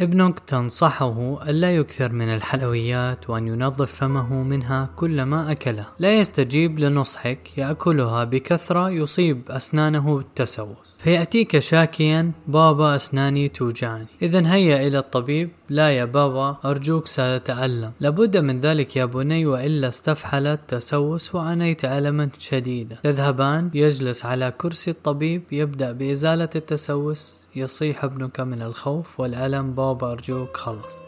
ابنك تنصحه ألا يكثر من الحلويات وأن ينظف فمه منها كلما أكله. لا يستجيب لنصحك يأكلها بكثرة يصيب أسنانه بالتسوس. فيأتيك شاكيا بابا أسناني توجعني. إذا هيا إلى الطبيب. لا يا بابا أرجوك سأتألم. لابد من ذلك يا بني وإلا استفحلت تسوس وعانيت ألما شديدا. تذهبان يجلس على كرسي الطبيب يبدأ بإزالة التسوس. يصيح ابنك من الخوف والألم بابا أرجوك خلص.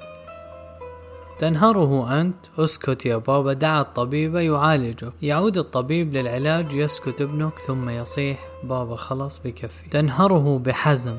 تنهره أنت. اسكت يا بابا. دع الطبيب يعالجك يعود الطبيب للعلاج. يسكت ابنك ثم يصيح بابا خلص بكفي. تنهره بحزم.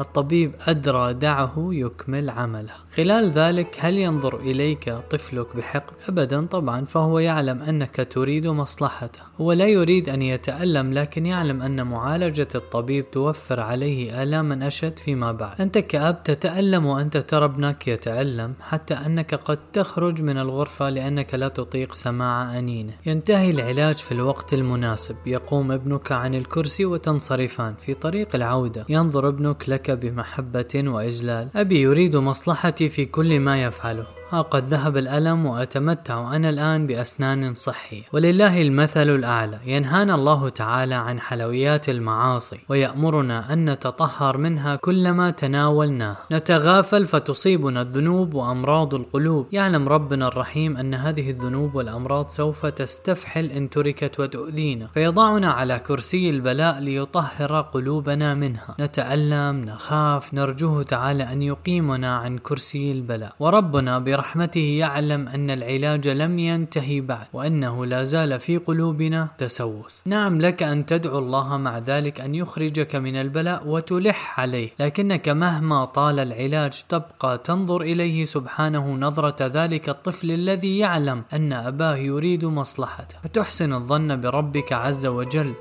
الطبيب أدرى دعه يكمل عمله. خلال ذلك هل ينظر إليك طفلك بحقد؟ أبدا طبعا فهو يعلم أنك تريد مصلحته. هو لا يريد أن يتألم لكن يعلم أن معالجة الطبيب توفر عليه آلاما أشد فيما بعد. أنت كأب تتألم وأنت ترى ابنك يتألم حتى أنك قد تخرج من الغرفة لأنك لا تطيق سماع أنينه. ينتهي العلاج في الوقت المناسب. يقوم ابنك عن الكرسي وتنصرفان في طريق العودة. ينظر ابنك لك بمحبة وإجلال. أبي يريد مصلحتي في كل ما يفعله. ها قد ذهب الألم وأتمتع أنا الآن بأسنان صحية. ولله المثل الأعلى. ينهانا الله تعالى عن حلويات المعاصي ويأمرنا أن نتطهر منها كلما تناولناه. نتغافل فتصيبنا الذنوب وأمراض القلوب. يعلم ربنا الرحيم أن هذه الذنوب والأمراض سوف تستفحل إن تركت وتؤذينا. فيضعنا على كرسي البلاء ليطهر قلوبنا منها. نتألم نخاف نرجوه تعالى أن يقيمنا عن كرسي البلاء. وربنا برحمته يعلم أن العلاج لم ينتهي بعد وأنه لا زال في قلوبنا تسوس. نعم لك أن تدعو الله مع ذلك أن يخرجك من البلاء وتلح عليه لكنك مهما طال العلاج تبقى تنظر إليه سبحانه نظرة ذلك الطفل الذي يعلم أن أباه يريد مصلحته. فتحسن الظن بربك عز وجل؟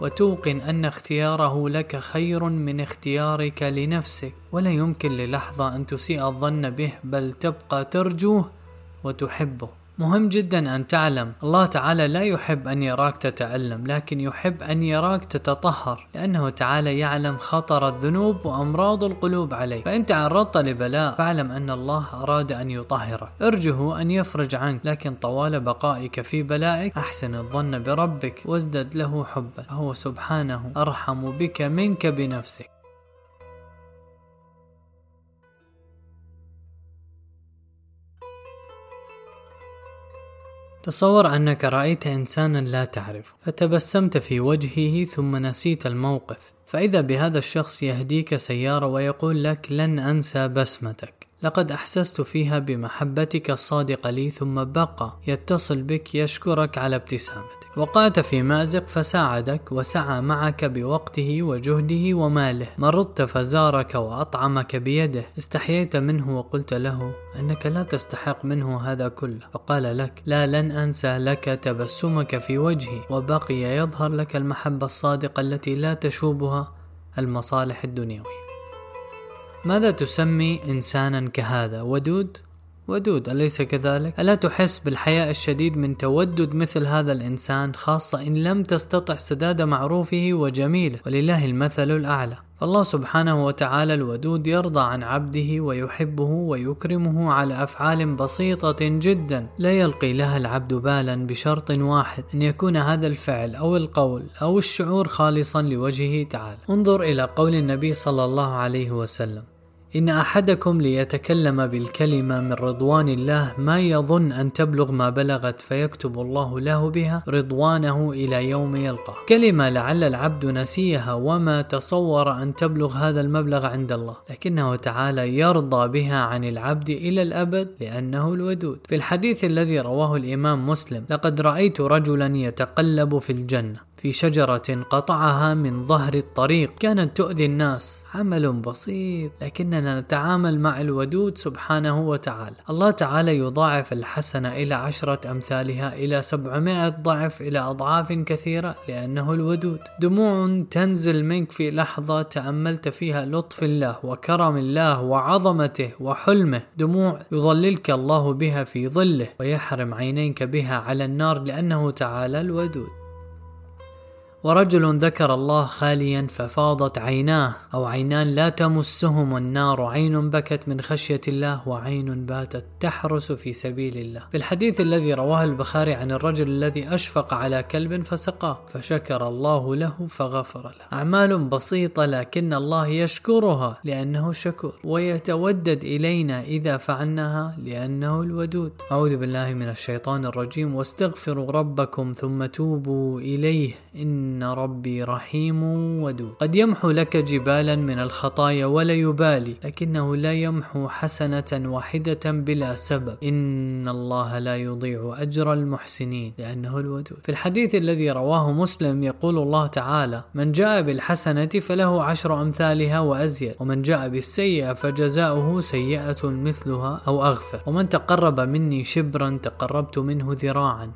وتوقن أن اختياره لك خير من اختيارك لنفسك. ولا يمكن للحظة أن تسيء الظن به بل تبقى ترجوه وتحبه. مهم جدا أن تعلم. الله تعالى لا يحب أن يراك تتألم لكن يحب أن يراك تتطهر لأنه تعالى يعلم خطر الذنوب وأمراض القلوب عليك. فإن تعرضت لبلاء فاعلم أن الله أراد أن يطهرك. ارجه أن يفرج عنك لكن طوال بقائك في بلائك أحسن الظن بربك وازدد له حبا. فهو سبحانه أرحم بك منك بنفسك. تصور أنك رأيت إنسانا لا تعرفه فتبسمت في وجهه ثم نسيت الموقف. فإذا بهذا الشخص يهديك سيارة ويقول لك لن أنسى بسمتك لقد أحسست فيها بمحبتك الصادقة لي ثم بقى يتصل بك يشكرك على ابتسامتك وقعت في مأزق فساعدك وسعى معك بوقته وجهده وماله. مرضت فزارك وأطعمك بيده. استحييت منه وقلت له أنك لا تستحق منه هذا كله. فقال لك لا لن أنسى لك تبسمك في وجهي. وبقي يظهر لك المحبة الصادقة التي لا تشوبها المصالح الدنيوية. ماذا تسمي إنسانا كهذا؟ ودود؟ ودود أليس كذلك؟ ألا تحس بالحياء الشديد من تودد مثل هذا الإنسان خاصة إن لم تستطع سداد معروفه وجميله؟ ولله المثل الأعلى. فالله سبحانه وتعالى الودود يرضى عن عبده ويحبه ويكرمه على أفعال بسيطة جدا. لا يلقي لها العبد بالا بشرط واحد أن يكون هذا الفعل أو القول أو الشعور خالصا لوجهه تعالى. انظر إلى قول النبي صلى الله عليه وسلم. إن أحدكم ليتكلم بالكلمة من رضوان الله ما يظن أن تبلغ ما بلغت فيكتب الله له بها رضوانه إلى يوم يلقى كلمة لعل العبد نسيها وما تصور أن تبلغ هذا المبلغ عند الله. لكنه تعالى يرضى بها عن العبد إلى الأبد لأنه الودود. في الحديث الذي رواه الإمام مسلم لقد رأيت رجلا يتقلب في الجنة. في شجرة قطعها من ظهر الطريق. كانت تؤذي الناس. عمل بسيط. لكننا نتعامل مع الودود سبحانه وتعالى. الله تعالى يضاعف الحسنة إلى عشرة أمثالها إلى سبعمائة ضعف إلى أضعاف كثيرة لأنه الودود. دموع تنزل منك في لحظة تأملت فيها لطف الله وكرم الله وعظمته وحلمه. دموع يظللك الله بها في ظله ويحرم عينيك بها على النار لأنه تعالى الودود. ورجل ذكر الله خاليا ففاضت عيناه أو عينان لا تمسهم النار عين بكت من خشية الله وعين باتت تحرس في سبيل الله. في الحديث الذي رواه البخاري عن الرجل الذي أشفق على كلب فسقاه فشكر الله له فغفر له. أعمال بسيطة لكن الله يشكرها لأنه شكور. ويتودد إلينا إذا فعلناها لأنه الودود. أعوذ بالله من الشيطان الرجيم واستغفروا ربكم ثم توبوا إليه إن ربي رحيم ودود. قد يمحو لك جبالا من الخطايا ولا يبالي لكنه لا يمحو حسنة واحدة بلا سبب. إن الله لا يضيع أجر المحسنين لأنه الودود. في الحديث الذي رواه مسلم يقول الله تعالى من جاء بالحسنة فله عشر أمثالها وأزيد ومن جاء بالسيئة فجزاؤه سيئة مثلها أو أغفر. ومن تقرب مني شبرا تقربت منه ذراعا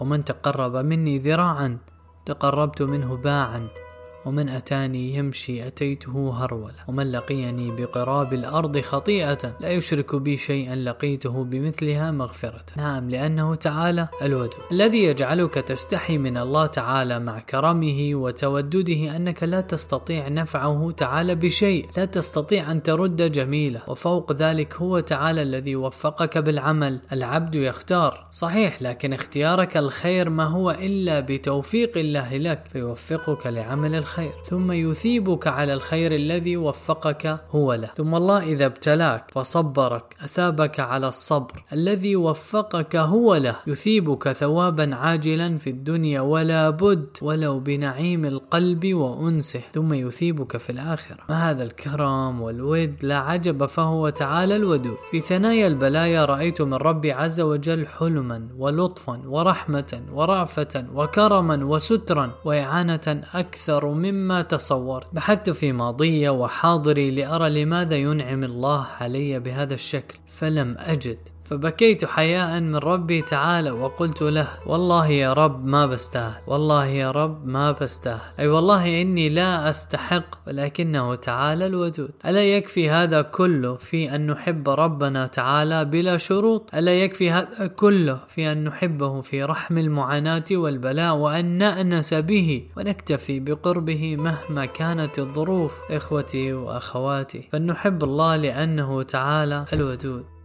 ومن تقرب مني ذراعا تقربت منه باعا. ومن أتاني يمشي أتيته هرولة ومن لقيني بقراب الأرض خطيئة لا يشرك بي شيئا لقيته بمثلها مغفرة. نعم لأنه تعالى الودود الذي يجعلك تستحي من الله تعالى مع كرمه وتودده أنك لا تستطيع نفعه تعالى بشيء لا تستطيع أن ترد جميلة. وفوق ذلك هو تعالى الذي وفقك بالعمل العبد يختار. صحيح لكن اختيارك الخير ما هو إلا بتوفيق الله لك فيوفقك لعمل الخير. الخير. ثم يثيبك على الخير الذي وفقك هو له. ثم الله إذا ابتلاك فصبرك أثابك على الصبر الذي وفقك هو له. يثيبك ثوابا عاجلا في الدنيا ولا بد ولو بنعيم القلب وأنسه. ثم يثيبك في الآخرة. ما هذا الكرم والود؟ لا عجب فهو تعالى الودود. في ثنايا البلايا رأيت من ربي عز وجل حلما ولطفا ورحمة ورأفة وكرما وسترا وإعانة أكثر مما تصورت. بحثت في ماضي وحاضري لأرى لماذا ينعم الله علي بهذا الشكل فلم أجد. فبكيت حياء من ربي تعالى وقلت له والله يا رب ما بستاهل والله يا رب ما بستاهل. أي والله إني لا أستحق ولكنه تعالى الودود ألا يكفي هذا كله في أن نحب ربنا تعالى بلا شروط؟ ألا يكفي هذا كله في أن نحبه في رحم المعاناة والبلاء وأن نأنس به ونكتفي بقربه مهما كانت الظروف إخوتي وأخواتي. فلنحب الله لأنه تعالى الودود